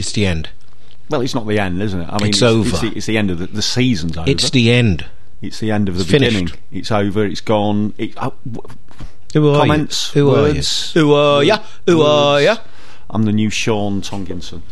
It's the end. Well, it's not the end, isn't it? I mean, It's over. It's the, it's the end of the, the season's over. It's the end. It's the end of the It's finished. beginning. It's over. It's gone. It, uh, w- Who are Comments, you? Who words, are you? Who are ya? Who are ya? I'm the new Sean Tonkinson.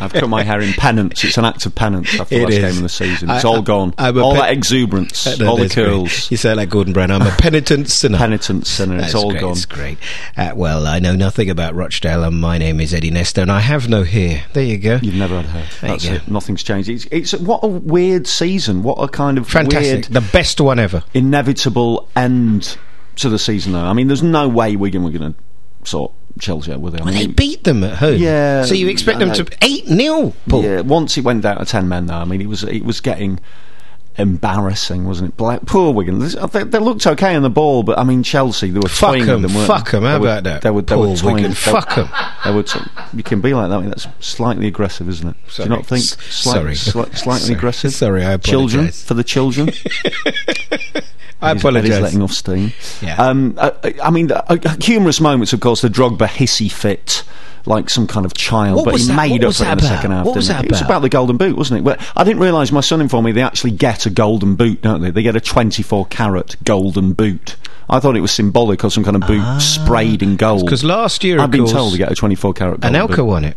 I've cut my hair in penance. It's an act of penance after the It last is. game of the season. It's I- all gone. I'm all pe- that exuberance, all the that's great. curls, You sound like Gordon Brown. I'm a penitent sinner. penitent sinner. It's all great, gone. It's great. Uh, well, I know nothing about Rochdale, and my name is Eddie Nestor, and I have no hair. There you go. You've never had hair. There That's it. Nothing's changed. It's, it's what a weird season. What a kind of Fantastic. weird, The best one ever. inevitable end to the season. Though I mean, there's no way Wigan were going to sort Chelsea were with it. I Well, mean, they beat them at home. Yeah, So you expect them to eight 0 Paul. Yeah, once it went down to ten men, though, I mean, it was it was getting embarrassing, wasn't it? Black, poor Wigan. Uh, they, they looked okay on the ball, but I mean, Chelsea, they were Fuck toying 'em, with them. weren't fuck they? 'em, how They were- about that? They were, they Poor were toying. Wigan, they- fuck 'em. They were. T- you can be like that. I mean, that's slightly aggressive, isn't it? Do you not think? S- Slight- sorry. sli- slightly Sorry. aggressive. Sorry, I apologize. Children for the children. I He's- apologise. Eddie's letting off steam. Yeah. Um, I, I- I mean, uh, humorous moments, of course. The Drogba hissy fit, like some kind of child, What but was he that- made what up was for it in that the about? second half. What was didn't that he? It was about? about the golden boot, wasn't it? Well, I didn't realise. My son informed me they actually get a golden boot, don't they? They get a twenty-four carat golden boot. I thought it was symbolic or some kind of boot sprayed in gold. Because last year, I've been told to get a twenty-four carat golden Anelka boot. won it,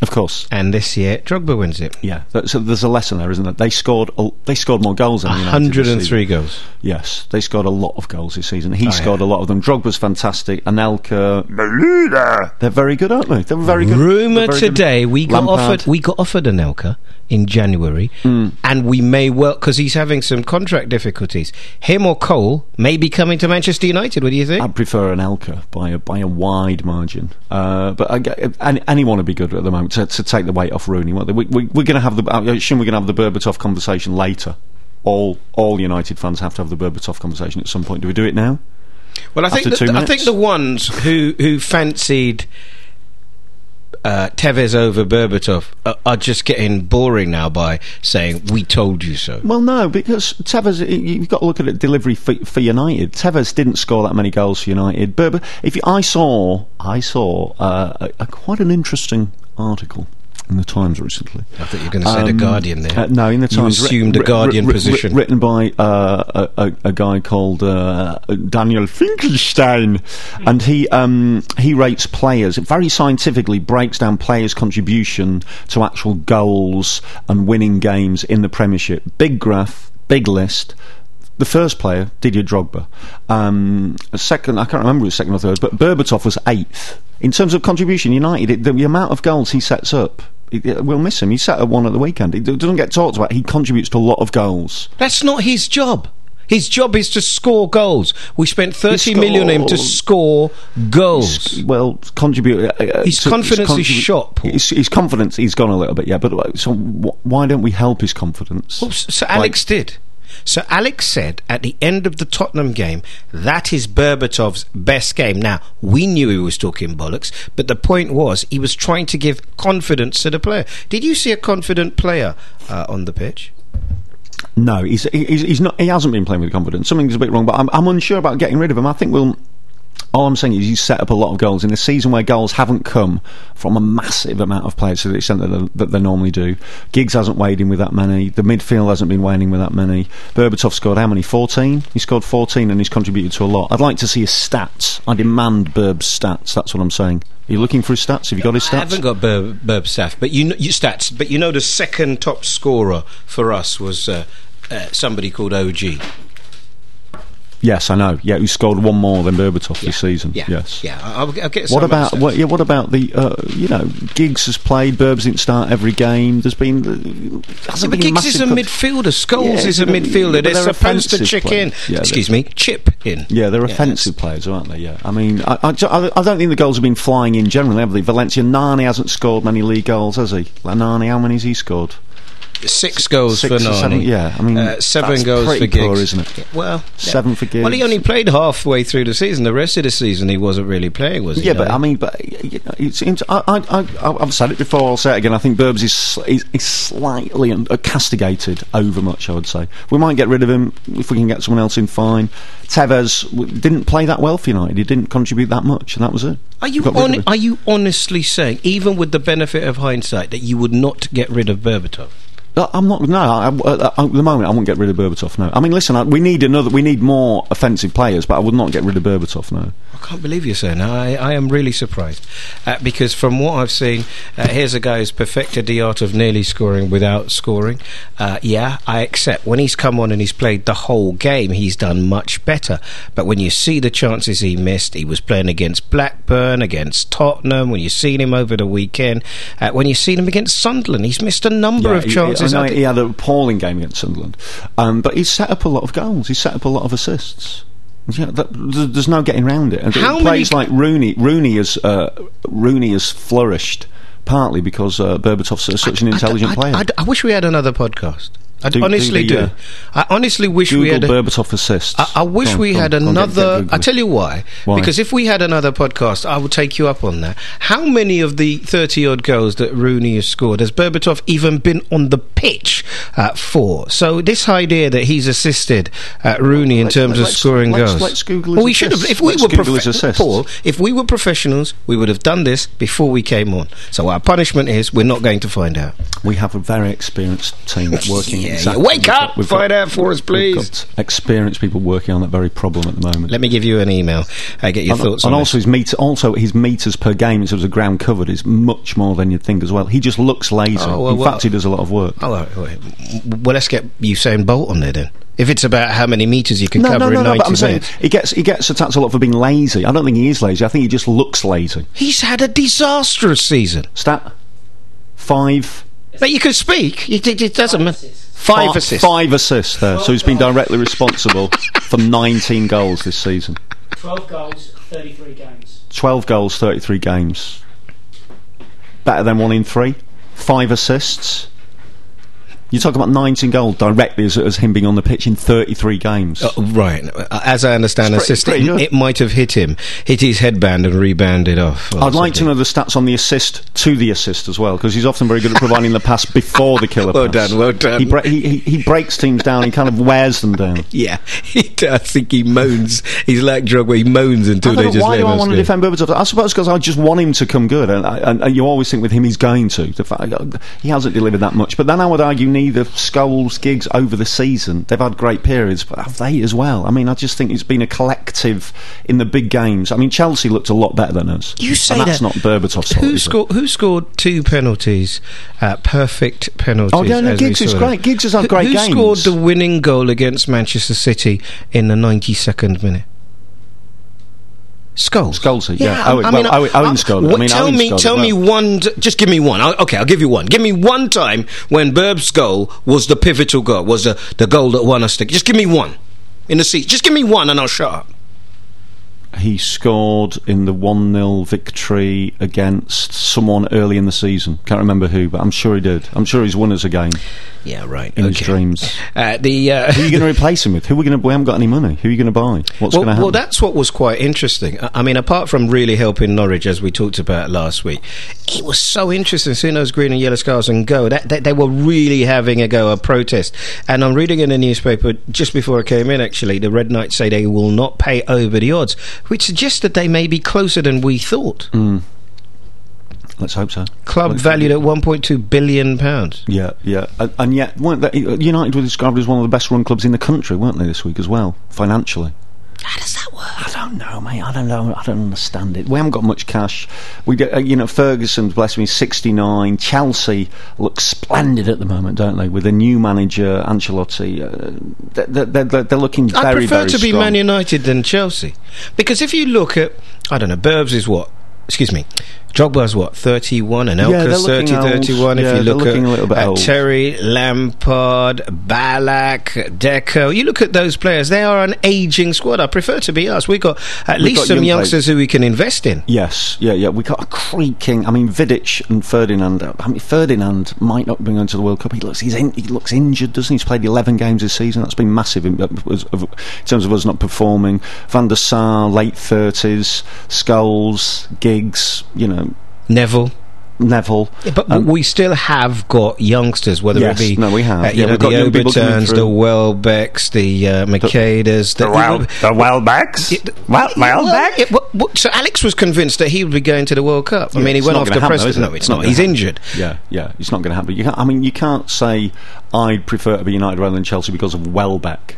Of course. and this year Drogba wins it. Yeah, so there's a lesson there, isn't there? They scored. They scored more goals than United 103 goals. Yes, they scored a lot of goals this season. He Oh, scored yeah. a lot of them. Drogba's fantastic. Anelka, Melina, they're very good, aren't they? They're very good. Rumor They're good. today we got Lampard. offered we got offered Anelka in January, Hmm. and we may well because he's having some contract difficulties. Him or Cole may be coming to Manchester United. What do you think? I'd prefer Anelka by a by a wide margin. Uh, but I, get- any, anyone would be good at the moment to, to take the weight off Rooney. We, we, we're going to have the. I assume we're going to have the Berbatov conversation later. All all United fans have to have the Berbatov conversation at some point. Do we do it now? Well, I think After that, two I think the ones who who fancied uh, Tevez over Berbatov are, are just getting boring now by saying "we told you so." Well, no, because Tevez, you've got to look at it delivery for, for United. Tevez didn't score that many goals for United. But if you, I saw, I saw uh, a, a quite an interesting article in the Times recently. I thought you were going to say the Um, Guardian there. uh, no, in the You Times. assumed a Guardian position. written by uh, a, a, guy called uh, Daniel Finkelstein, and he um, he rates players very scientifically, breaks down players' contribution to actual goals and winning games in the Premiership. Big graph, big list. The first player, Didier Drogba. Um, a second, I can't remember who was second or third, but Berbatov was eighth. In terms of contribution, United, it, the amount of goals he sets up, it, it- we'll miss him. He set up one at the weekend. It doesn't get talked about. He contributes to a lot of goals. That's not his job. His job is to score goals. We spent thirty million on him to score goals. Well, contribute. Uh, uh, His to- confidence is contribu- shot, Paul. His, his confidence, he's gone a little bit, yeah. But uh, so, wh- why don't we help his confidence? Well, so Alex did. So Alex said at the end of the Tottenham game that is Berbatov's best game. Now we knew he was talking bollocks, but the point was he was trying to give confidence to the player. Did you see a confident player uh, on the pitch? No, he's, he's he's not. He hasn't been playing with confidence. Something's a bit wrong. But I'm I'm unsure about getting rid of him. I think we'll. All I'm saying is you set up a lot of goals in a season where goals haven't come from a massive amount of players to the extent that they, that they normally do. Giggs hasn't weighed in with that many. The midfield hasn't been weighing in with that many. Berbatov scored how many? 14? He scored 14 and he's contributed to a lot. I'd like to see his stats. I demand Burb's stats. That's what I'm saying. Are you looking for his stats? Have you got his stats? I haven't got Berb, Berb staff, but you know you stats. But you know the second top scorer for us was uh, uh, somebody called OG. Yes, I know. Yeah, who scored one more than Berbatov this season. Yeah, Yes. yeah. I'll, I'll get. What some of the about what? Yeah, what about the? Uh, you know, Giggs has played. Burbs didn't start every game. There's been. Uh, Yeah, hasn't but been Giggs is a midfielder. Scholes Yeah, is a midfielder. They're, they're supposed to chick players. in. Yeah, Excuse me, chip in. Yeah, they're offensive players, aren't they? Yeah. I mean, I, I, I don't think the goals have been flying in generally, have they? Valencia Nani hasn't scored many league goals, has he? Nani, how many has he scored? Six goals Six for or Nani. seven, yeah, I mean, uh, seven goals for Giggs. poor, isn't it? Well, Seven for Giggs. Well, he only played halfway through the season. The rest of the season, he wasn't really playing, was he? Yeah, but I mean, but you know, it seems I, I, I, I've said it before. I'll say it again. I think Burbs is, is, is slightly un- uh, castigated over much. I would say we might get rid of him if we can get someone else in. Fine. Tevez didn't play that well for United. He didn't contribute that much, and that was it. Are you Got rid of hon- him. are you honestly saying, even with the benefit of hindsight, that you would not get rid of Berbatov? Uh, I'm not. No, I, I, at the moment, I won't get rid of Berbatov. No, I mean, listen, I, we need another. We need more offensive players, but I would not get rid of Berbatov. No. I can't believe you're saying that. I, I am really surprised. Uh, because from what I've seen, uh, here's a guy who's perfected the art of nearly scoring without scoring. Uh, yeah, I accept. When he's come on and he's played the whole game, he's done much better. But when you see the chances he missed, he was playing against Blackburn, against Tottenham, when you've seen him over the weekend, uh, when you've seen him against Sunderland, he's missed a number Yeah, of he- I I know he had an appalling game against Sunderland, um, but he's set up a lot of goals. He's set up a lot of assists. Yeah, that, there's no getting around it. And How players like Rooney, Rooney has uh, Rooney has flourished partly because uh, Berbatov's such an intelligent I, player. I, I wish we had another podcast. I Do- do honestly the, do. uh, I honestly wish we had. Google A, Berbatov assists. I, I wish on, we had on, go on, get- get another. I Google. tell you why. Why? Because if we had another podcast, I would take you up on that. How many of the thirty odd goals that Rooney has scored has Berbatov even been on the pitch uh, for? So this idea that he's assisted uh, Rooney in Let's- terms of let's- scoring let's- goals. let's Google well, we should have. If we were Google assists. Paul, if we were professionals, we would have done this before we came on. So our punishment is we're not going to find out. We have a very experienced team working. Yeah, exactly- yeah. Wake we've up! Find out for us, we've please. got experienced people working on that very problem at the moment. Let me give you an email. Uh, get your and, thoughts and on also this. his meter, also his meters per game in terms of ground covered is much more than you'd think as well. He just looks lazy. Oh, well, in well- fact, he does a lot of work. Oh, all right, all right. Well, let's get Usain Bolt on there then. If it's about how many meters you can No, cover no, no, in no. 90 But I'm saying minutes. he gets he gets attacked a lot for being lazy. I don't think he is lazy. I think he just looks lazy. He's had a disastrous season. Stat five. But you could speak. It, it, it doesn't matter. Five fi- assists. Five assists there. So he's been directly responsible for 19 goals this season. 12 goals, 33 games. 12 goals, 33 games. Better than one in three. Five assists. You talk about 19 goals directly as, as him being on the pitch in 33 games. Uh, right. Uh, As I understand, It's assist, pretty good. it might have hit him, hit his headband and rebounded off. I'd like to know the stats on the assist to the assist as well, because he's often very good at providing the pass before the killer Well pass. done, well done. He, bre- he, he, he breaks teams down, he kind of wears them down. Yeah, he does. I think he moans. He's like Drogba. He moans until they just why do I want to defend Berbatov? I suppose because I just want him to come good, and, and, and you always think with him he's going to. The fact, he hasn't delivered that much, but then I would argue neither Scholes, Giggs over the season. They've had great periods, but have they as well? I mean, I just think it's been a collective in the big games. I mean, Chelsea looked a lot better than us. You say and that's that- not Berbatov's fault. Who scored? Who scored two penalties? Uh, perfect penalties. Oh, yeah, no, Giggs is great. Giggs has had Who- great who games. scored the winning goal against Manchester City in the ninety-second minute? Scholes. Scholes, yeah. Owen- oh, well, Owen- Owen oh, uh, scored. I mean, tell Owen me, scored tell as me one. Just give me one. I'll, okay, I'll give you one. Give me one time when Burb's goal was the pivotal goal, was the the goal that won us the. Just give me one in the seat. Just give me one, and I'll shut up. He scored in the 1 0 victory against someone early in the season. Can't remember who, but I'm sure he did. I'm sure he's won us a game Yeah, right. in okay. his dreams. Uh, the uh, Who are you going to replace him with? Who are we going to? We haven't got any money. Who are you going to buy? What's well, going to happen? well, that's what was quite interesting. I mean, apart from really helping Norwich, as we talked about last week, it was so interesting seeing those green and yellow scarves and go. That, that they were really having a go, a protest. And I'm reading in the newspaper just before I came in. Actually, the Red Knights say they will not pay over the odds, which suggests that they may be closer than we thought. Hmm. Let's hope so. Club Let's- valued at 1.2 billion pounds. Yeah, yeah, and, and yet weren't they, United were described as one of the best run clubs in the country, weren't they this week as well, financially? How does that work? I don't know, mate. I don't know. I don't understand it. We haven't got much cash. We, get, uh, you know, Ferguson, bless me, sixty nine. Chelsea look splendid at the moment, don't they? With a new manager, Ancelotti, uh, they're, they're, they're, they're looking I very, prefer very to be. Man United than Chelsea because if you look at, I don't know, Burbs is what? Excuse me, Drogba's what, 31, and Yeah, Elka's looking 30, old. 31. Yeah, if you look looking a bit at, at. Terry, Lampard, Ballack, Deco, you look at those players, they are an aging squad. I prefer to be us. We've got at We've least got some young youngsters who we can invest in. Yes, yeah, yeah. We've got a creaking. I mean, Vidic and Ferdinand. I mean, Ferdinand might not be going to the World Cup. He looks he's in, he looks injured, doesn't he? He's played eleven games this season. That's been massive in, uh, in terms of us not performing. Van der Sar, late thirties, Scholes, Giggs. You know, Neville. Neville. But Um, we still have got youngsters, whether Yes, it be no, we have. uh, you Yeah, know the young people Obertans, the through. Welbecks, the uh, Machedas, the, the Welbecks. Yeah, well, yeah, what- what- so Alex was convinced that he would be going to the World Cup. I mean, he went off gonna the press. though, is it? no, it's not not. He's happen. injured. Yeah, yeah, it's not going to happen. You I mean, you can't say I'd prefer to be United rather than Chelsea because of Welbeck.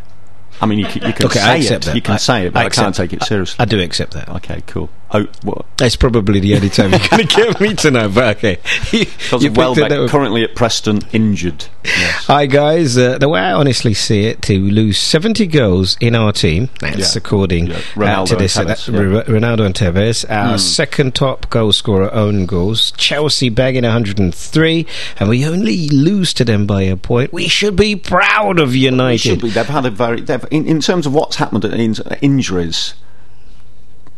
I mean, you, can- you can Okay, say I accept it. that. You can I- say it, but I I, can't take it seriously. I do accept that. Okay, cool. Oh, what? It's probably the only time you're going to get me to know, but okay. You, Because you of picked it Welbeck currently at Preston injured. Yes. Hi guys, uh, the way I honestly see it, to lose 70 goals in our team, that's Yeah. according Yeah. uh, to this, and uh, Tevez, that- yeah. Ronaldo and Tevez, our second top goal scorer own goals, Chelsea bagging 103, and we only lose to them by a point. We should be proud of United. should be. They've had a very. In, in terms of what's happened in injuries,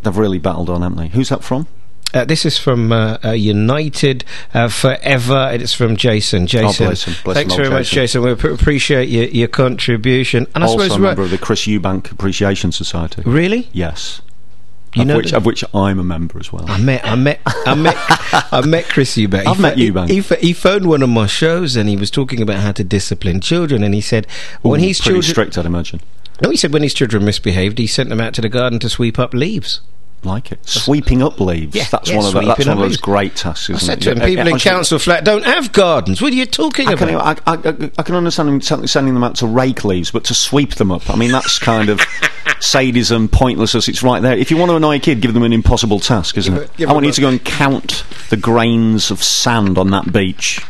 they've really battled on, haven't they? Who's that from? Uh, this is from uh, uh, United uh, Forever. It's from Jason. Jason, Oh, bless him. Bless thanks very old much, Jason. Jason. We appreciate your, your contribution. And I also suppose, a member of the Chris Eubank Appreciation Society. really, Yes. You of, know which, the- of which I'm a member as well. I met, I met, I met, I met Chris Eubank. I've He met Eubank. He, he, he phoned one of my shows and he was talking about how to discipline children. And he said when Ooh, his pretty children, strict, I'd imagine. No, he said when his children misbehaved, he sent them out to the garden to sweep up leaves. Like it. Sweeping up leaves. Yeah, that's yeah, one of the, that's one of those great tasks, I isn't said it? to him, Yeah, people yeah, in actually- council flat don't have gardens. What are you talking I about? can, I, I, I can understand him sending them out to rake leaves, but to sweep them up, I mean, that's kind of sadism, pointless as it's right there. If you want to annoy a kid, give them an impossible task, isn't Give it? it- I want you to go and count the grains of sand on that beach.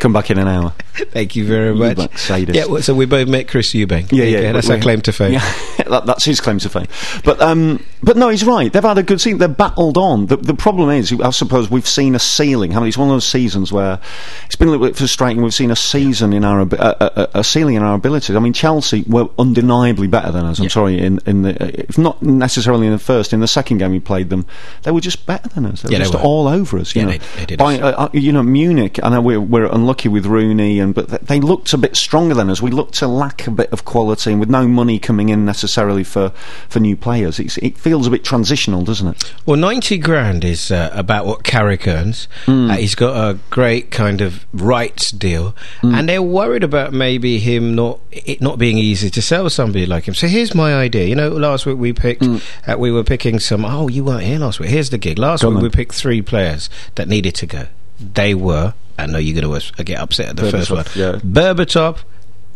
Come back in an hour. Thank you very much. Eubank. Yeah, well, so we both met Chris Eubank. Yeah, you yeah. That's our claim to fame. Yeah, that, that's his claim to fame. But um, but no, he's right. They've had a good season. They've battled on. The, the problem is, I suppose we've seen a ceiling. Haven't we? It's one of those seasons where it's been a little bit frustrating. We've seen a season in our a, a, a ceiling in our abilities. I mean, Chelsea were undeniably better than us. I'm Yeah. sorry, in in the if not necessarily in the first, in the second game we played them, they were just better than us. They Yeah, were they just were. all over us. You Yeah, know, they- they did By, uh, uh, you know, Munich. I know we're, we're unlucky with Rooney, and but th- they looked a bit stronger than us. We looked to lack a bit of quality, and with no money coming in necessarily for, for new players, it's, it feels a bit transitional, doesn't it? Well, 90 grand is uh, about what Carrick earns. Hmm. Uh, he's got a great kind of rights deal, Hmm. and they're worried about maybe him not it not being easy to sell somebody like him. So here's my idea. You know, last week we picked, uh, we were picking some. Oh, you weren't here last week. Here's the gig. Last week on we picked three players that needed to go. They were. I know you're going to get upset at the first one. Berbatov, yeah. Berbatov,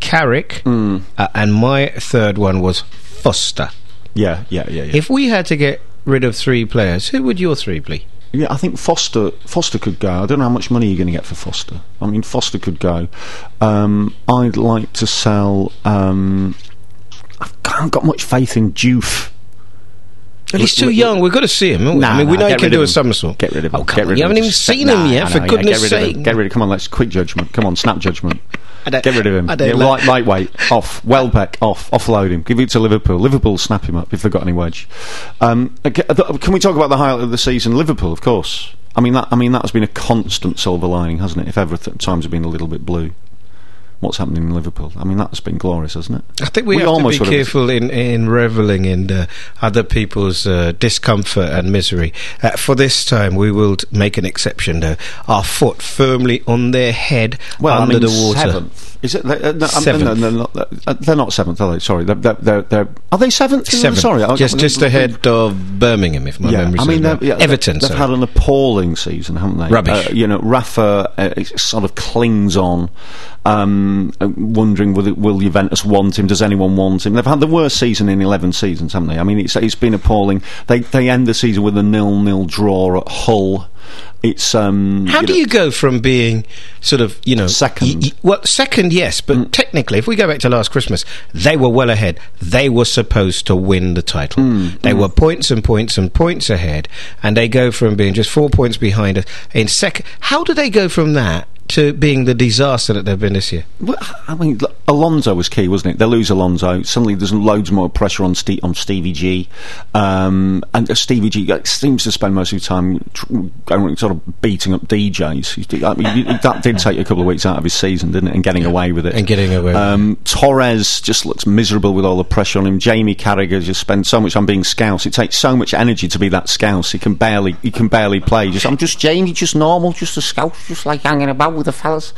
Carrick, Hmm. uh, and my third one was Foster. Yeah, yeah, yeah, yeah. If we had to get rid of three players, who would your three be? Yeah, I think Foster Foster could go. I don't know how much money you're going to get for Foster. I mean, Foster could go. Um, I'd like to sell. Um, I haven't got much faith in Doof. But he's too look- young. We've got to see him. we? Nah, I mean, we nah, know he can do a somersault. Get rid of him. Oh, get rid You of haven't him. even seen nah, him yet, for goodness sake. Get rid of him. Come on, let's quick judgment. Come on, snap judgment. Get rid of him. I don't Yeah, light, lightweight, off. Welbeck, off. Offload him. Give it to Liverpool. Liverpool snap him up if they've got any wedge. Um, can we talk about the highlight of the season? Liverpool, of course. I mean that. I mean that has been a constant silver lining, hasn't it? If ever th- times have been a little bit blue, what's happening in Liverpool? I mean that's been glorious, hasn't it? I think we, We have to be careful in, in reveling in uh, other people's uh, discomfort and misery. Uh, for this time, we will make an exception, though. Our foot firmly on their head Well, under I mean, the water. seventh. Is it? They, no, seventh. No, they're, not, uh, they're not seventh, are they? Sorry, they're, they're, they're, they're are they seventh? Seventh. Sorry, I- just I- just ahead of Birmingham, if my yeah, memory I mean, right. yeah, Everton. They've sorry. had an appalling season, haven't they? Rubbish. Uh, you know, Rafa uh, sort of clings on, um, uh, wondering will, it- will Juventus want him? Does anyone want him? They've had the worst season in eleven seasons, haven't they? I mean, it's it's been appalling. They they end the season with a nil-nil draw at Hull. It's um, How do know- you go from being sort of, you know, Second. y- y- well, second, yes, but Mm. technically, if we go back to last Christmas, they were well ahead. They were supposed to win the title. Mm, they were points and points and points ahead, and they go from being just four points behind us in second. How do they go from that to being the disaster that they've been this year? Well, I mean, Alonso was key, wasn't it? They lose Alonso. Suddenly, there's loads more pressure on on Stevie G, um, and uh, Stevie G uh, seems to spend most of his time going sort of beating up DJs. I mean, that did take a couple of weeks out of his season, didn't it? And getting away with it. And getting away with Um, Torres just looks miserable with all the pressure on him. Jamie Carragher just spends so much on being scouse. It takes so much energy to be that scouse. He can barely he can barely play. Just I'm just Jamie, just normal, just a scouse, just like hanging about with the fellas.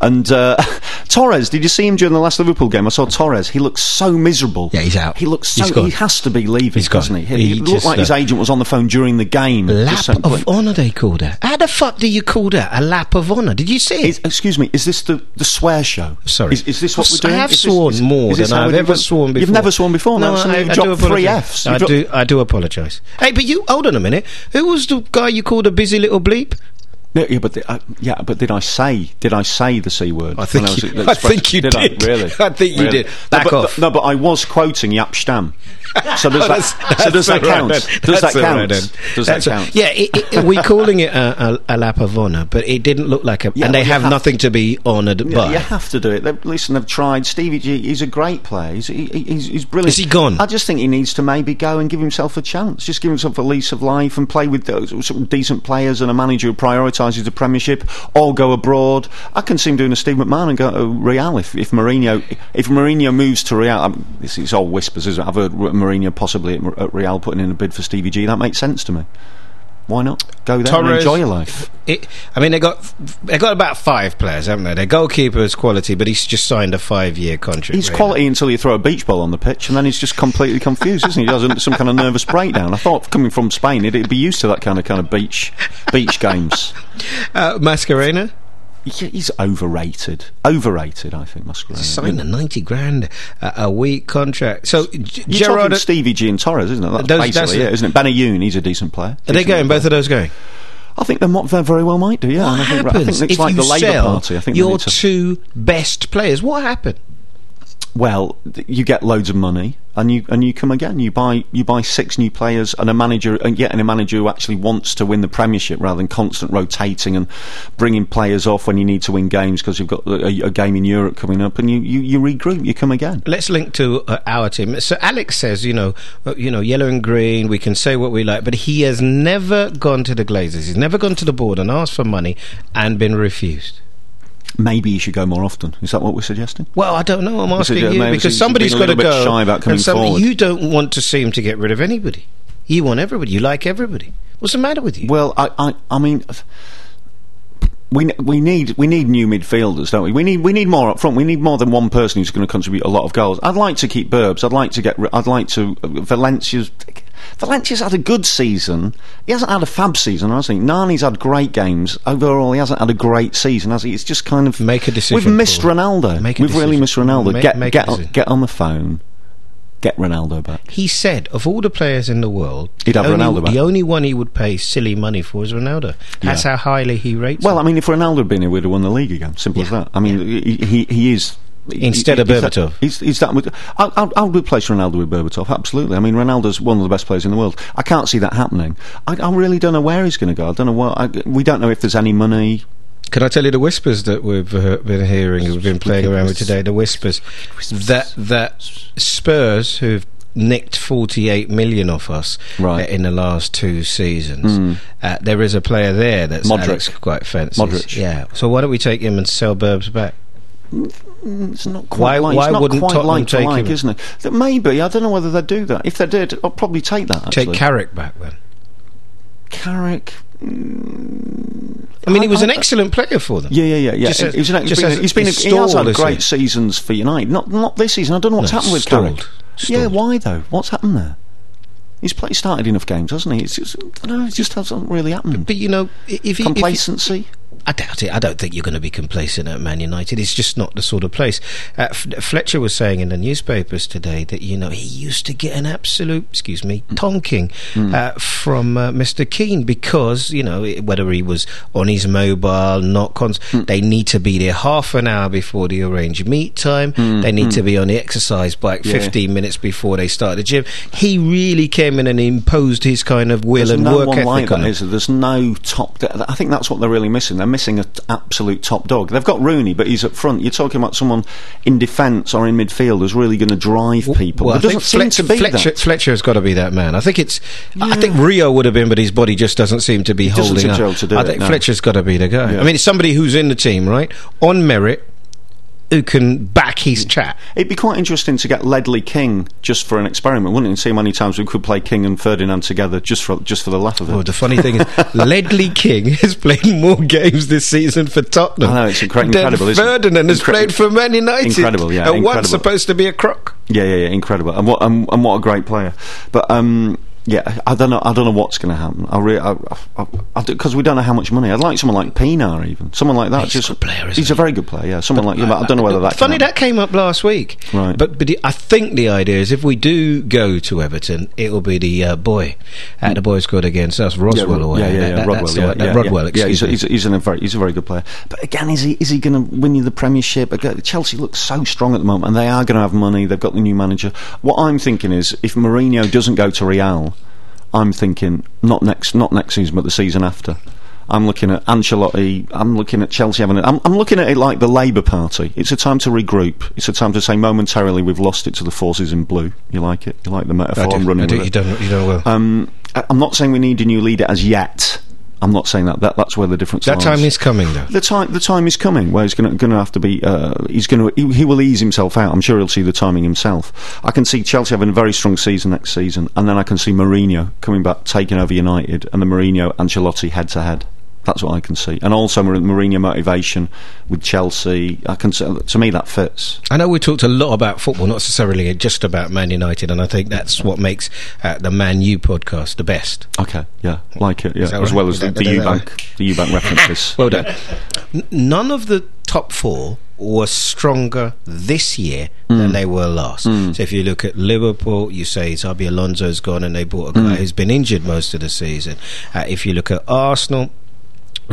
And uh, Torres, did you see him during the last Liverpool game? I saw Torres. He looks so miserable. Yeah, he's out. He looks He's so. gone. He has to be leaving, He's gone. doesn't he? He, He he looked just, like his uh, agent was on the phone during the game. Lap just of honour, they called it. How the fuck do you call that? A lap of honour? Did you see it? Is, excuse me, is this the, the swear show? Sorry. Is, is this what we're doing? have Is sworn is- more than I've ever it? sworn before. You've never sworn before? No, No, so I, you've I dropped do three. Fs. I do. I do apologise. Hey, but you hold on a minute. Who was the guy you called a busy little bleep? Yeah, yeah, but the, uh, yeah, but did I say did I say the c word? I think when was you- at the I think you did. I? Really? I think you Really? did. Back no, but, off. No, but I was quoting Jaap Stam. So does that? That's- so does that count? right. Does That's that count? right. Does That's that all- count? Yeah, it, it, we're calling it a, a, a lap of honour, but it didn't look like a. Yeah, and they have, have- nothing to be honoured Yeah, by. you have to do it. They've, listen, they've tried. Stevie G, he's a great player. He's, he, he's, he's brilliant. Is he gone? I just think he needs to maybe go and give himself a chance. Just give himself a lease of life and play with those, some decent players and a manager who prioritises the Premiership or go abroad. I can see him doing a Steve McManaman and go to Real if, if Mourinho if Mourinho moves to Real. Um, this is all whispers? I've heard Mourinho possibly at Real putting in a bid for Stevie G. That makes sense to me. Why not go there and enjoy your life? It, I mean, they got they got about five players, haven't they? Their goalkeeper is quality, but he's just signed a five-year contract. He's quality until you throw a beach ball on the pitch, and then he's just completely confused, isn't he? He has some kind of nervous breakdown. I thought coming from Spain, he'd, he'd be used to that kind of kind of beach beach games. Uh, Mascherano He's overrated. Overrated, I think. Mascherano. signed a ninety grand a week contract. So G- You're Gerard, talking Stevie G and Torres, isn't it? That's Those- that's basically it. it, isn't it? Benayoun, he's a decent player. are they Decent going? player. Both of those going? I think they very well might do. Yeah, What I think, happens I think it's if like you the Labour sell Party. I think your two best players? What happened? Well, you get loads of money, and you and you come again. You buy you buy six new players and a manager, and getting a manager who actually wants to win the Premiership rather than constant rotating and bringing players off when you need to win games because you've got a, a game in Europe coming up, and you, you, you regroup. You come again. Let's link to uh, our team. So Alex says, you know, uh, you know, yellow and green. We can say what we like, but he has never gone to the Glazers. He's never gone to the board and asked for money and been refused. Maybe you should go more often. Is that what we're suggesting? Well, I don't know. I'm it, asking uh, you because somebody's got to go. shy about coming and somebody- forward. You don't want to seem to get rid of anybody. You want everybody. You like everybody. What's the matter with you? Well, I, I, I mean, we we need we need new midfielders, don't we? We need we need more up front. We need more than one person who's going to contribute a lot of goals. I'd like to keep Burbs. I'd like to get. I'd like to uh, Valencia's. Valencia's had a good season. He hasn't had a fab season, has he? Nani's had great games. Overall, he hasn't had a great season, has he? It's just kind of Make a decision, We've missed Ronaldo. We've really missed Ronaldo. Make- get make get on, get on the phone. Get Ronaldo back. he said, of all the players in the world, He'd have the only, Ronaldo back. the only one he would pay silly money for is Ronaldo. That's Yeah. how highly he rates Well, him. I mean, if Ronaldo had been here, we'd have won the league again. Simple as that. I mean, he, he he is. Instead he- of Berbatov. He's, he's that. much- I, I, I would replace Ronaldo with Berbatov. Absolutely. I mean, Ronaldo's one of the best players in the world. I can't see that happening. I, I really don't know where he's going to go. I don't know what. I, we don't know if there's any money. Can I tell you the whispers that we've uh, been hearing, we've been playing around with today? The whispers that that Spurs, who've nicked 48 million off us Right. uh, in the last two seasons, uh, there is a player there that's Modric. Alex quite fancy. Modric. Yeah. So why don't we take him and sell Burbs back? It's not quite Why- like. why it's not wouldn't quite Tottenham like take like, him? isn't it? That maybe I don't know whether they'd do that. If they did, I'd probably take that. Actually. Take Carrick back then. Carrick. Mm, I mean, he was I- an excellent player for them. Yeah, yeah, yeah, yeah. Just he's, an, he's just been, he's been, he's he has had great seasons for United. Not, not this season. I don't know what's No, happened with stalled. Carrick. Stalled. Yeah, why though? What's happened there? He's played, started enough games, hasn't he? It's just, I don't know, it just hasn't really happened. But you know, if he, if he, Complacency. I doubt it. I don't think you're going to be complacent at Man United. It's just not the sort of place. Uh, F- Fletcher was saying in the newspapers today that you know he used to get an absolute, excuse me, tonking uh, from uh, Mr. Keane because you know whether he was on his mobile, not cons, they need to be there half an hour before the arranged meet time. They need to be on the exercise bike Yeah. 15 minutes before they start the gym. He really came in and imposed his kind of will There's and no work ethic like on there? There's no top. I think that's what they're really missing. They're missing an absolute top dog. They've got Rooney, but he's up front. You're talking about someone in defence or in midfield who's really going to drive people. Well, there doesn't think seem Fletcher, to be Fletcher, that. Fletcher has got to be that man. I think it's. I think Rio would have been, but his body just doesn't seem to be doesn't holding up. to be to do I it, think no. Fletcher's got to be the guy. Yeah. I mean, it's somebody who's in the team, right, on merit, who can back his chat. It'd be quite interesting to get Ledley King just for an experiment, wouldn't it? And see how many times we could play King and Ferdinand together just for just for the laugh of it. Well, the funny thing is, Ledley King has played more games this season for Tottenham. I know, it's incre- incredible? Ferdinand has Incre- played for Man United. Incredible, yeah, At once supposed to be a crook. Yeah, yeah, yeah, incredible, and what and, and what a great player. But um, yeah, I don't know. I don't know what's going to happen. I really, because we don't know how much money. I'd like someone like Pienaar, even someone like that. He's a good player, isn't he's he? a very good player. Yeah, someone like. Yeah, but I don't know whether that. Funny that came up last week, Right. But but I think the idea is if we do go to Everton, it will be the uh, boy, uh, the boy scored against us, Yeah, Rodwell, yeah, whatever. yeah, That- yeah, that- Rodwell, yeah, that yeah, Rodwell. yeah, yeah, he's, excuse a, he's, a, he's, a very, he's a very good player. But again, is he is he going to win you the Premiership? Again, Chelsea looks so strong at the moment, and they are going to have money. They've got the new manager. What I'm thinking is, if Mourinho doesn't go to Real, I'm thinking not next, not next season, but the season after. I'm looking at Ancelotti. I'm looking at Chelsea having. It. I'm, I'm looking at it like the Labour Party. It's a time to regroup. It's a time to say momentarily we've lost it to the forces in blue. You like it? You like the metaphor? I do, I'm running I do, you it. don't, you don't well. Um, I'm not saying we need a new leader as yet. I'm not saying that. that that's where the difference is. that lies. time is coming, though. the time. The time is coming where he's going to have to be. Uh, he's going to. He, he will ease himself out. I'm sure he'll see the timing himself. I can see Chelsea having a very strong season next season, and then I can see Mourinho coming back, taking over United, and the Mourinho and Ancelotti head to head. That's what I can see, and also Mour- Mourinho motivation with Chelsea. I can. To me, that fits. I know we talked a lot about football, not necessarily just about Man United, and I think that's what makes uh, the Man U podcast the best. Okay, yeah, like it, yeah, as right? well as the, that- the that Eubank, the Eubank references. Well done. None of the top four were stronger this year than they were last. So if you look at Liverpool, you say Xabi Alonso's gone and they bought a guy who's been injured most of the season. Uh, if you look at Arsenal,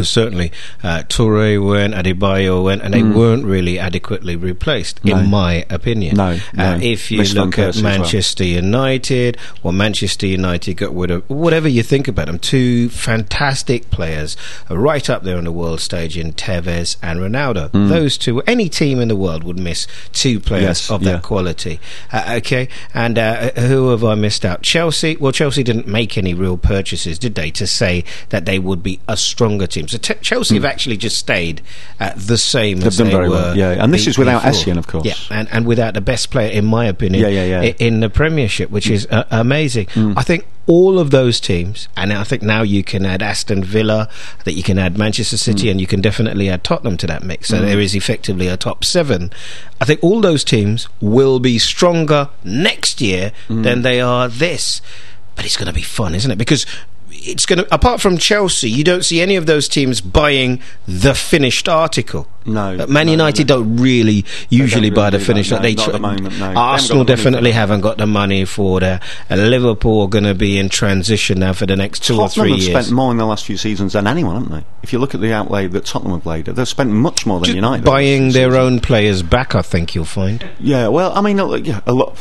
certainly uh, Toure went, Adebayor went, and they weren't really adequately replaced, No. in my opinion. No, no. Uh, if you look at as well. Manchester United, well, Manchester United got rid of whatever you think about them. Two fantastic players, uh, right up there on the world stage in Tevez and Ronaldo. Those two, any team in the world would miss two players. Yes, of yeah. that quality. Uh, okay, and uh, who have I missed out? Chelsea. Well, Chelsea didn't make any real purchases, did they, to say that they would be a stronger team? So t- Chelsea have actually just stayed uh, the same Hmm. They've as done they very were. well, yeah. And this be- is without. Essien, of course. Yeah, and, and without the best player, in my opinion, Yeah, yeah, yeah. in the Premiership, which is uh, amazing. Mm. I think all of those teams, and I think now you can add Aston Villa, that you can add Manchester Mm. City, and you can definitely add Tottenham to that mix. So there is effectively a top seven. I think all those teams will be stronger next year Mm. than they are this. But it's going to be fun, isn't it? Because it's going to, apart from Chelsea, you don't see any of those teams buying the finished article. No, Man no, United no. don't really usually don't buy the really finished. like they not tr- at the moment, no. They haven't got Arsenal the money for definitely haven't got the money for that. And Liverpool are going to be in transition now for the next two or three have years. spent more in the last few seasons than anyone, haven't they? If you look at the outlay that Tottenham have laid, they've spent much more than Just United. buying their season. own players back, I think you'll find. Yeah, well, I mean, yeah, a lot,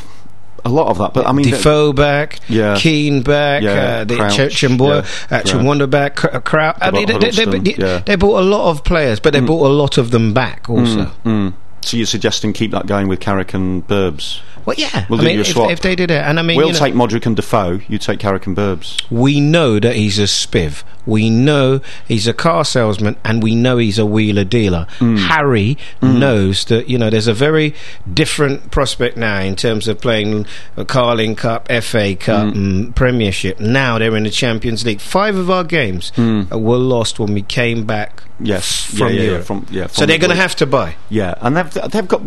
a lot of that. But I mean, Defoe back, Yeah. Keane back, Yeah, uh, the Crouch, Ch- Chimboy, yeah, uh, Chimbonda back, uh. I mean, they, they, they, they- yeah. they bought a lot of players, but they bought a lot of them back also. Mm. So you're suggesting keep that going with Carrick and Burbs? Well, yeah. We'll I do mean, you a if, swap. if they did it, and I mean, we'll you know, take Modric and Defoe. You take Carrick and Burbs. we know that he's a spiv. We know he's a car salesman, and we know he's a wheeler dealer. Mm. Harry knows that you know there's a very different prospect now in terms of playing a Carling Cup, FA Cup, Mm. Premiership. Now they're in the Champions League. Five of our games uh, were lost when we came back Mm. Yes, from yeah, yeah, yeah, Europe. from- yeah, so from they're the going to have to buy. Yeah, and they've they've got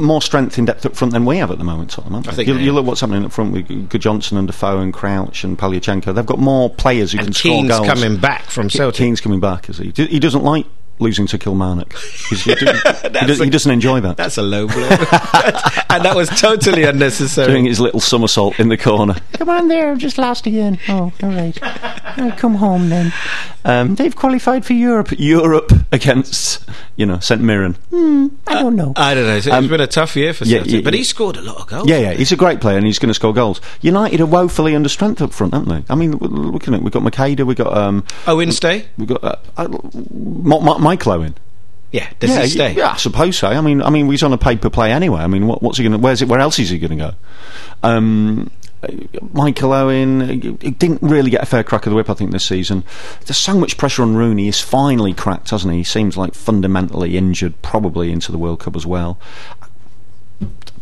more strength in depth up front than we have at the moment. Tottenham, I think you, you look what's happening up front with Gudjohnsen and Defoe and Crouch and Pavlyuchenko. They've got more players who And can score Keane's goals. coming back from Celtic. Keane's coming back, is he? He doesn't like losing to Kilmarnock. He's- He, do- he does- a- he doesn't enjoy that. That's a low blow. and that was totally unnecessary. Doing his little somersault in the corner. Come on there, I've just lost again. Oh, all right. I'll come home then. Um, They've qualified for Europe. Europe against, you know, St Mirren. I don't know. I don't know. It's, it's been a tough year for Um, yeah, Celtic, yeah, but yeah. he scored a lot of goals. Yeah, yeah, he's a great player and he's going to score goals. United are woefully under strength up front, haven't they? I mean, w- looking at it, we've got Macheda, we've got um, Owen stay? we've got uh, uh, Ma- Ma- Michael Owen. Yeah, does yeah, he stay? Yeah, I suppose so. I mean, I mean, he's on a paper play anyway. I mean, what, what's he going? Where's it? Where else is he going to go? Um, Michael Owen didn't really get a fair crack of the whip, I think, this season. There's so much pressure on Rooney. He's finally cracked, hasn't he? He seems like fundamentally injured, probably into the World Cup as well.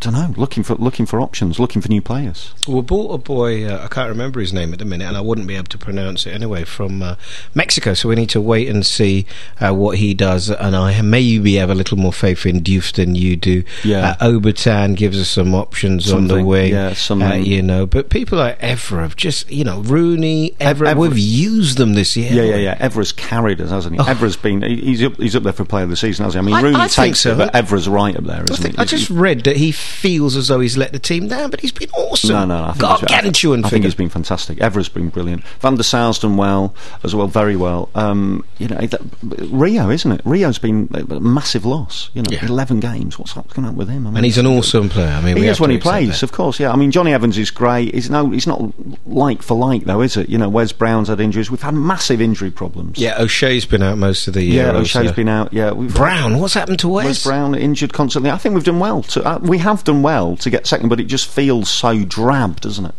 Don't know. Looking for looking for options, looking for new players. We bought a boy, uh, I can't remember his name at the minute, and I wouldn't be able to pronounce it anyway, from uh, Mexico. So we need to wait and see uh, what he does. And I may maybe have a little more faith in Diouf than you do. Yeah. Uh, Obertan gives us some options on the wing. yeah, something. Uh, you know, but people like Evra have just, you know, Rooney, Ev- Evra, Evra- we've used them this year. Yeah, yeah, yeah. Evra's carried us, hasn't he? Oh. Evra's been he's up he's up there for player of the season, hasn't he? I mean, I- Rooney I takes so. it, but Evra's right up there, I, isn't think, he? I just read that he feels as though he's let the team down, but he's been awesome. No, no, no. I think he's- Gargantuan I think he's been fantastic. Evra's been brilliant. Van der Sar's done well as well, very well. Um, you know, that, Rio, isn't it? Rio's been a massive loss. You know, Yeah. eleven games. What's going on with him? I mean, and he's an awesome player. I mean, He is when he plays, of course. Yeah, I mean Johnny Evans is great. He's no, he's not like for like though, is it? You know, Wes Brown's had injuries. We've had massive injury problems. Yeah, O'Shea's been out most of the year. yeah. O'Shea's also. been out. Yeah, we've Brown, what's happened to Wes? Wes Brown injured constantly. I think we've done well. To, uh, we have done well to get second, but it just feels so drab, doesn't it?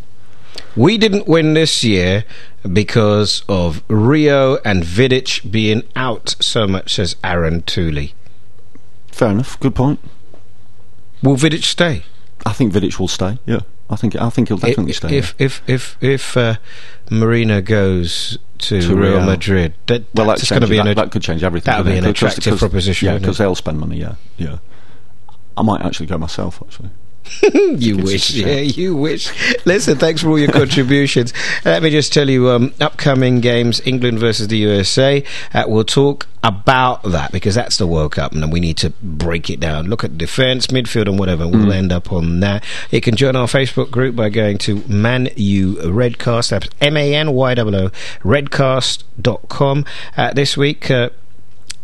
We didn't win this year because of Rio and Vidic being out so much, says Aaron Tooley. Fair enough. Good point. Will Vidic stay? I think Vidic will stay. Yeah, I think I think he'll definitely if, stay. If if if if uh, Mourinho goes to, To Real Real. Madrid, that, well, that's that, going to be that, an, that could change everything. that'll couldn't be an attractive proposition, Yeah, because they'll spend money. Yeah, yeah. I might actually go myself. Actually, you wish, just a shame. yeah, you wish. Listen, thanks for all your contributions. Let me just tell you, um, upcoming games: England versus the USA. Uh, we'll talk about that because that's the World Cup, and we need to break it down. Look at defence, midfield, and whatever. We'll end up on that. You can join our Facebook group by going to Man U Redcast. That's M A N Y O O Redcast.com. Uh, this week. Uh,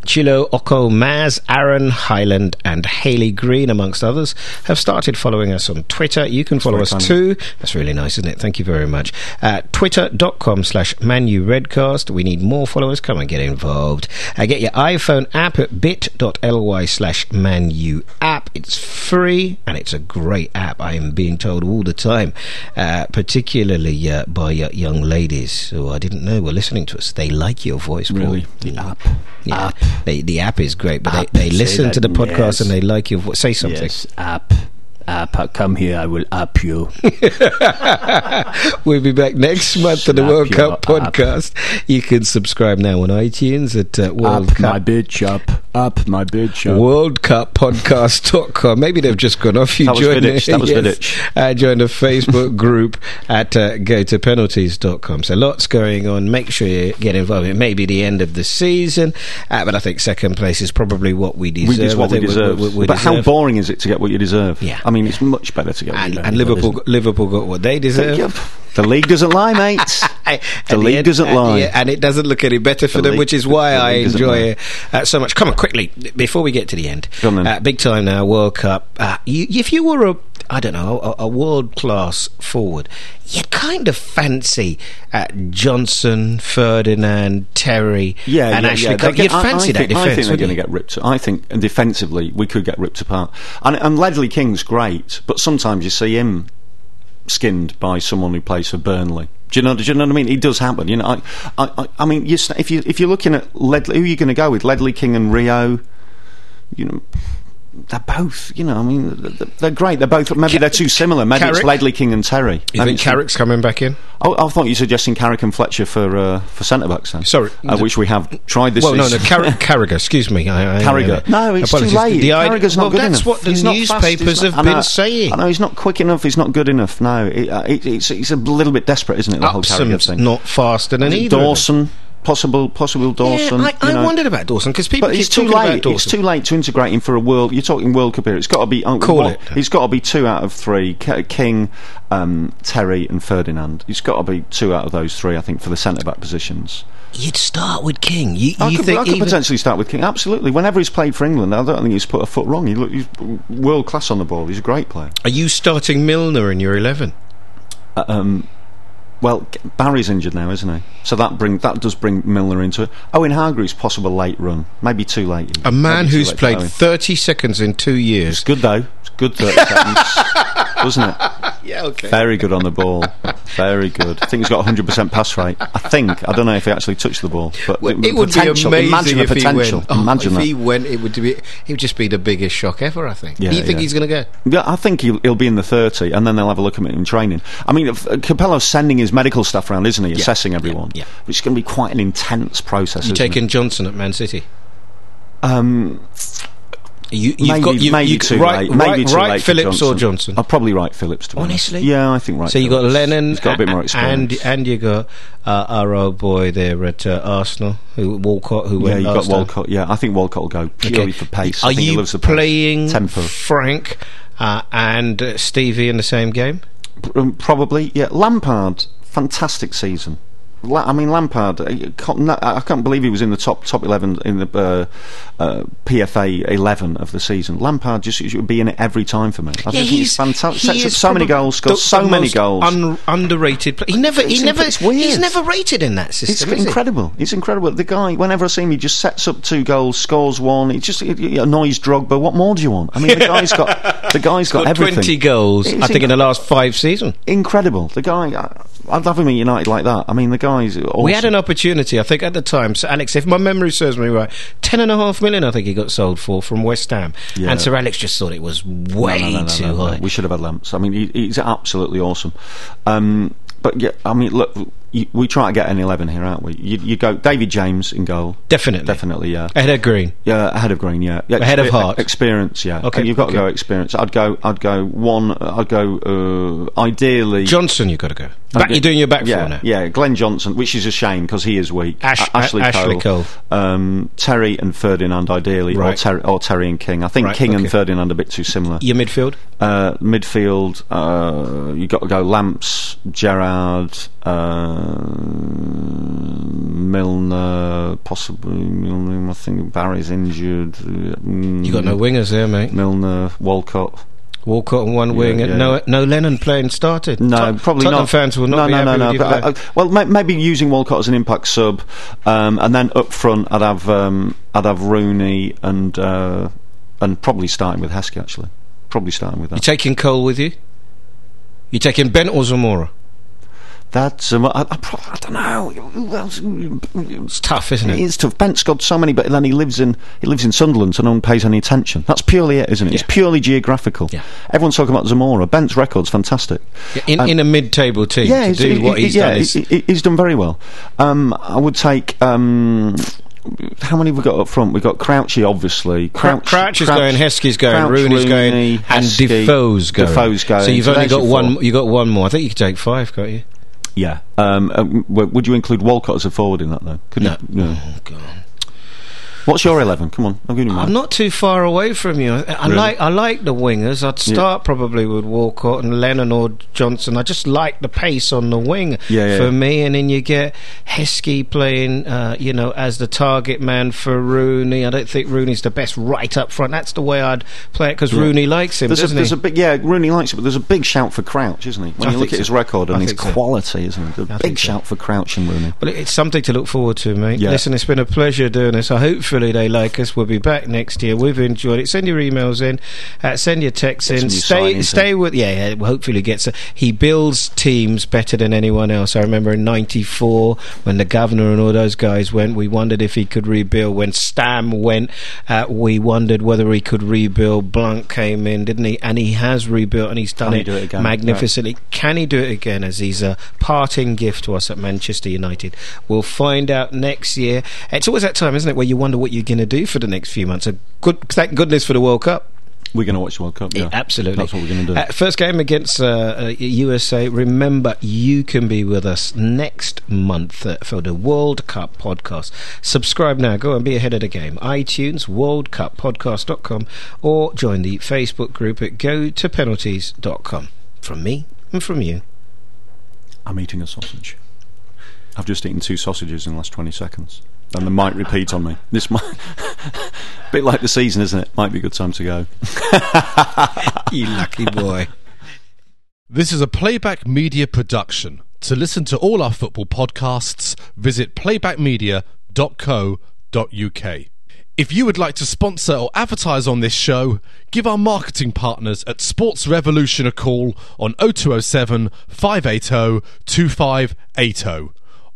Chilo, Oko, Maz, Aaron, Highland, and Haley Green, amongst others, have started following us on Twitter. You can follow us kind. too. That's really nice, isn't it? Thank you very much. Uh, Twitter.com slash ManuRedcast. We need more followers. Come and get involved. Uh, get your iPhone app at bit.ly slash ManuApp. It's free and it's a great app. I am being told all the time, uh, particularly uh, by uh, young ladies who I didn't know were listening to us. They like your voice, Paul. really, the app. Yeah, App. They, the app is great, but App, they, they listen to the podcast yes. and they like your voice. Say something. Yes, app. App, uh, come here, I will up you. We'll be back next month on the World Cup app. podcast. You can subscribe now on iTunes at uh, World up my bitch up. Up my bitch up. WorldCupPodcast.com. Maybe they've just gone off. You That was join Vidic. the, That was yes, Vidic. uh, join the Facebook group at uh, gotopenalties.com. So lots going on. Make sure you get involved. It may be the end of the season, uh, but I think second place is probably what we deserve. We, what I we deserve. we- we but how boring is it to get what you deserve? Yeah. I mean, it's much better to get. And, and Liverpool, isn't Liverpool got what they deserve. The league doesn't lie, mate. At The league end- doesn't lie. and it doesn't look any better for The them, league- which is why I enjoy it uh, so much. Come on, quickly before we get to the end. Go. Uh, big time now, World Cup. Uh, you, if you were a, I don't know, a, a world class forward, you'd kind of fancy uh, Johnson, Ferdinand, Terry, Yeah, and yeah, Ashley yeah. Cole. You'd get- I- fancy I that think, defence. I think they're going to get ripped. I think and defensively we could get ripped apart. And, and Ledley King's great, but sometimes you see him skinned by someone who plays for Burnley. Do you know? Do you know what I mean? It does happen. You know, I, I, I- I mean, you, if you if you're looking at Ledley, who are you going to go with? Ledley King and Rio. You know. They're both, you know. I mean, they're, great. They're both. Maybe they're too similar. Maybe it's Ledley King and Terry. You Maybe think Carrick's coming back in? Oh, I thought you were suggesting Carrick and Fletcher for uh, for centre backs then. Sorry. uh, which we have tried this. Well, no, no. Carrick, Carragher, excuse me. I, I, Carragher. No, it's apologies. too late. The Carragher's well, not good that's enough. what the He's not fast, newspapers have I been saying. I know he's not quick enough. He's not good enough. No, it, uh, it, it's it's a little bit desperate, isn't it? The whole Carragher thing. not faster than either. Dawson. Possible, possible Dawson. yeah, I, you I know. wondered about Dawson because people But keep it's too talking about late. It's too late to integrate him for a world. You're talking World Cup here. It's got to be. Uh, Call it. He's got to be two out of three. King, um, Terry, and Ferdinand. It's got to be two out of those three. I think for the centre back positions. You'd start with King. You, I you could, think I could potentially start with King. Absolutely. Whenever he's played for England, I don't think he's put a foot wrong. He look, he's world class on the ball. He's a great player. Are you starting Milner in your eleven? Uh, um, well, Barry's injured now, isn't he? So that bring that does bring Milner into it. Owen Hargreaves possible late run, maybe too late. A man Maybe who's played thirty seconds in two years. It's good though. It's good thirty seconds, wasn't it? Yeah, okay. Very good on the ball. Very good. I think he's got hundred percent pass rate. I think. I don't know if he actually touched the ball, but Well, it would be amazing Imagine if he potential. went. Oh, Imagine if that. he went, it would be. It would just be the biggest shock ever. I think. Yeah, Do you think yeah. he's going to go? Yeah, I think he'll, he'll be in the 30, and then they'll have a look at him in training. I mean, if, uh, Capello's sending his medical stuff around, isn't he? Assessing everyone. yeah. Which is going to be quite an intense process. You taking it? Johnson at Man City? Um, You, you've maybe, got you, maybe you, too right, late. Maybe right, too right late Phillips Johnson. or Johnson. I'll probably write Phillips, to be honest. Honestly? Yeah, I think right so you got Lennon, He's got a bit more and experience. and and you got uh, our old boy there at uh, Arsenal, who Walcott, who yeah, went you got last time. Walcott. Yeah, I think Walcott will go purely Okay. for pace. Are I think he you playing tempo? Frank uh, and uh, Stevie in the same game? Um, probably, yeah. Lampard, fantastic season. I mean, Lampard. uh, you can't- no- I can't believe he was in the top top eleven in the uh, uh, PFA eleven of the season. Lampard just should be in it every time for me. I think he's fantastic. he Sets up is so many goals, scores so many goals. Un- underrated. Play. He never. It's he never. it's weird. He's never rated in that it's system. he? incredible. It's incredible. The guy, whenever I see him, he just sets up two goals, scores one. He just it, it annoys Drogba. What more do you want? I mean, the guy's got the guy's got, Got everything. twenty goals. It's I think inc- in the last five seasons. incredible. The guy, I, I'd love him at United like that. I mean, the guy's. Awesome. We had an opportunity, I think, at the time. So Alex, if my memory serves me right, ten and a half million, I think he got sold for from West Ham, Yeah. and Sir Alex just thought it was way no, no, no, too high. We should have had Lamps. I mean, he, he's absolutely awesome. Um, but yeah, I mean, look, you, we try to get an eleven here, aren't we? You, you go David James in goal, Definitely, definitely, yeah. ahead of Green. Yeah, ahead of Green, yeah. yeah Ahead of Hart. experience, yeah. Okay, And you've got okay. to go experience. I'd go, I'd go one. I'd go uh, ideally. Johnson, you've got to go. Back, go- you're doing your back yeah, four now. Yeah, Glenn Johnson, which is a shame because he is weak. Ash- A- Ashley, A- Ashley Cole, Cole. Um, Terry and Ferdinand, ideally, or, Right. Terry, or Terry and King. I think Right, King okay. and Ferdinand are a bit too similar. Your midfield. Uh, midfield, uh, you got to go Lamps, Gerrard, uh, Milner, possibly Milner. I think Barry's injured. uh, You got no wingers there, mate. Milner, Walcott. Walcott on one wing. yeah. and No, no Lennon playing started. No, Tot- probably Tottenham not. fans will not no, be no, happy no, no. for uh, that. well, may, maybe using Walcott as an impact sub, um, and then up front, I'd have um, I'd have Rooney and uh, and probably starting with Heskey actually. Probably starting with that. You taking Cole with you? You taking Bent or Zamora? That's um, I, I, I don't know. It's tough, isn't It it? is tough. Bent's got so many, but then he lives in he lives in Sunderland, so no one pays any attention. That's purely it, isn't it? It's purely geographical. Yeah. Everyone's talking about Zamora. Bent's record's fantastic. In, Um, in a mid-table team yeah, to he's- do he- what he- he's yeah, done is he- he- he's done very well. Um, I would take. How many have we got up front? We've got Crouchy, obviously. Crouch, Crouch is going, Heskey's going, Crouch, Rooney's going, Rooney, and Heskey, Defoe's going. Defoe's going. So you've So only got one. You got one more. I think you could take five, can't you? Yeah. Um, uh, would you include Walcott as a forward in that, though? Could No. You? No. Oh, God. What's your 11? Come on, I'll give you mine. I'm not too far away from you. I, I Really? like I like the wingers. I'd start probably with Walcott and Lennon or Johnson. I just like the pace on the wing Yeah, yeah, for yeah. me. And then you get Heskey playing, uh, you know, as the target man for Rooney. I don't think Rooney's the best right up front. That's the way I'd play it because Yeah. Rooney likes him, There's a, there's he? a big, yeah, Rooney likes it, but there's a big shout for Crouch, isn't he? When I you look think at his record and his so. quality, isn't it? A I big think so. shout for Crouch and Rooney. Well, it's something to look forward to, mate. Yeah. Listen, it's been a pleasure doing this. So hopefully they like us. We'll be back next year. We've enjoyed it. Send your emails in. Uh, send your texts in. Stay, stay with. Yeah, yeah. Hopefully gets. A, he builds teams better than anyone else. I remember in '94 when the governor and all those guys went. We wondered if he could rebuild. When Stam went, uh, we wondered whether he could rebuild. Blanc came in, didn't he? And he has rebuilt, and he's done Can it, do it again? magnificently. Can he do it again? As he's a parting gift to us at Manchester United. We'll find out next year. It's always that time, isn't it, where you wonder what you're going to do for the next few months. A good, thank goodness for the World Cup. We're going to watch the World Cup. Yeah, absolutely. That's what we're going to do. Uh, first game against uh, uh, USA. Remember, you can be with us next month uh, for the World Cup podcast. Subscribe now. Go and be ahead of the game. iTunes, worldcuppodcast.com, or join the Facebook group at gotopenalties.com. From me and from you. I'm eating a sausage. I've just eaten two sausages in the last 20 seconds. And they might repeat on me. This might. bit like the season, isn't it? Might be a good time to go. You lucky boy. This is a playback media production. To listen to all our football podcasts, visit playbackmedia.co.uk. If you would like to sponsor or advertise on this show, give our marketing partners at Sports Revolution a call on 0207 580 2580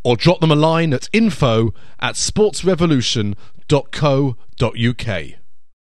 or drop them a line at info at sportsrevolution.co.uk.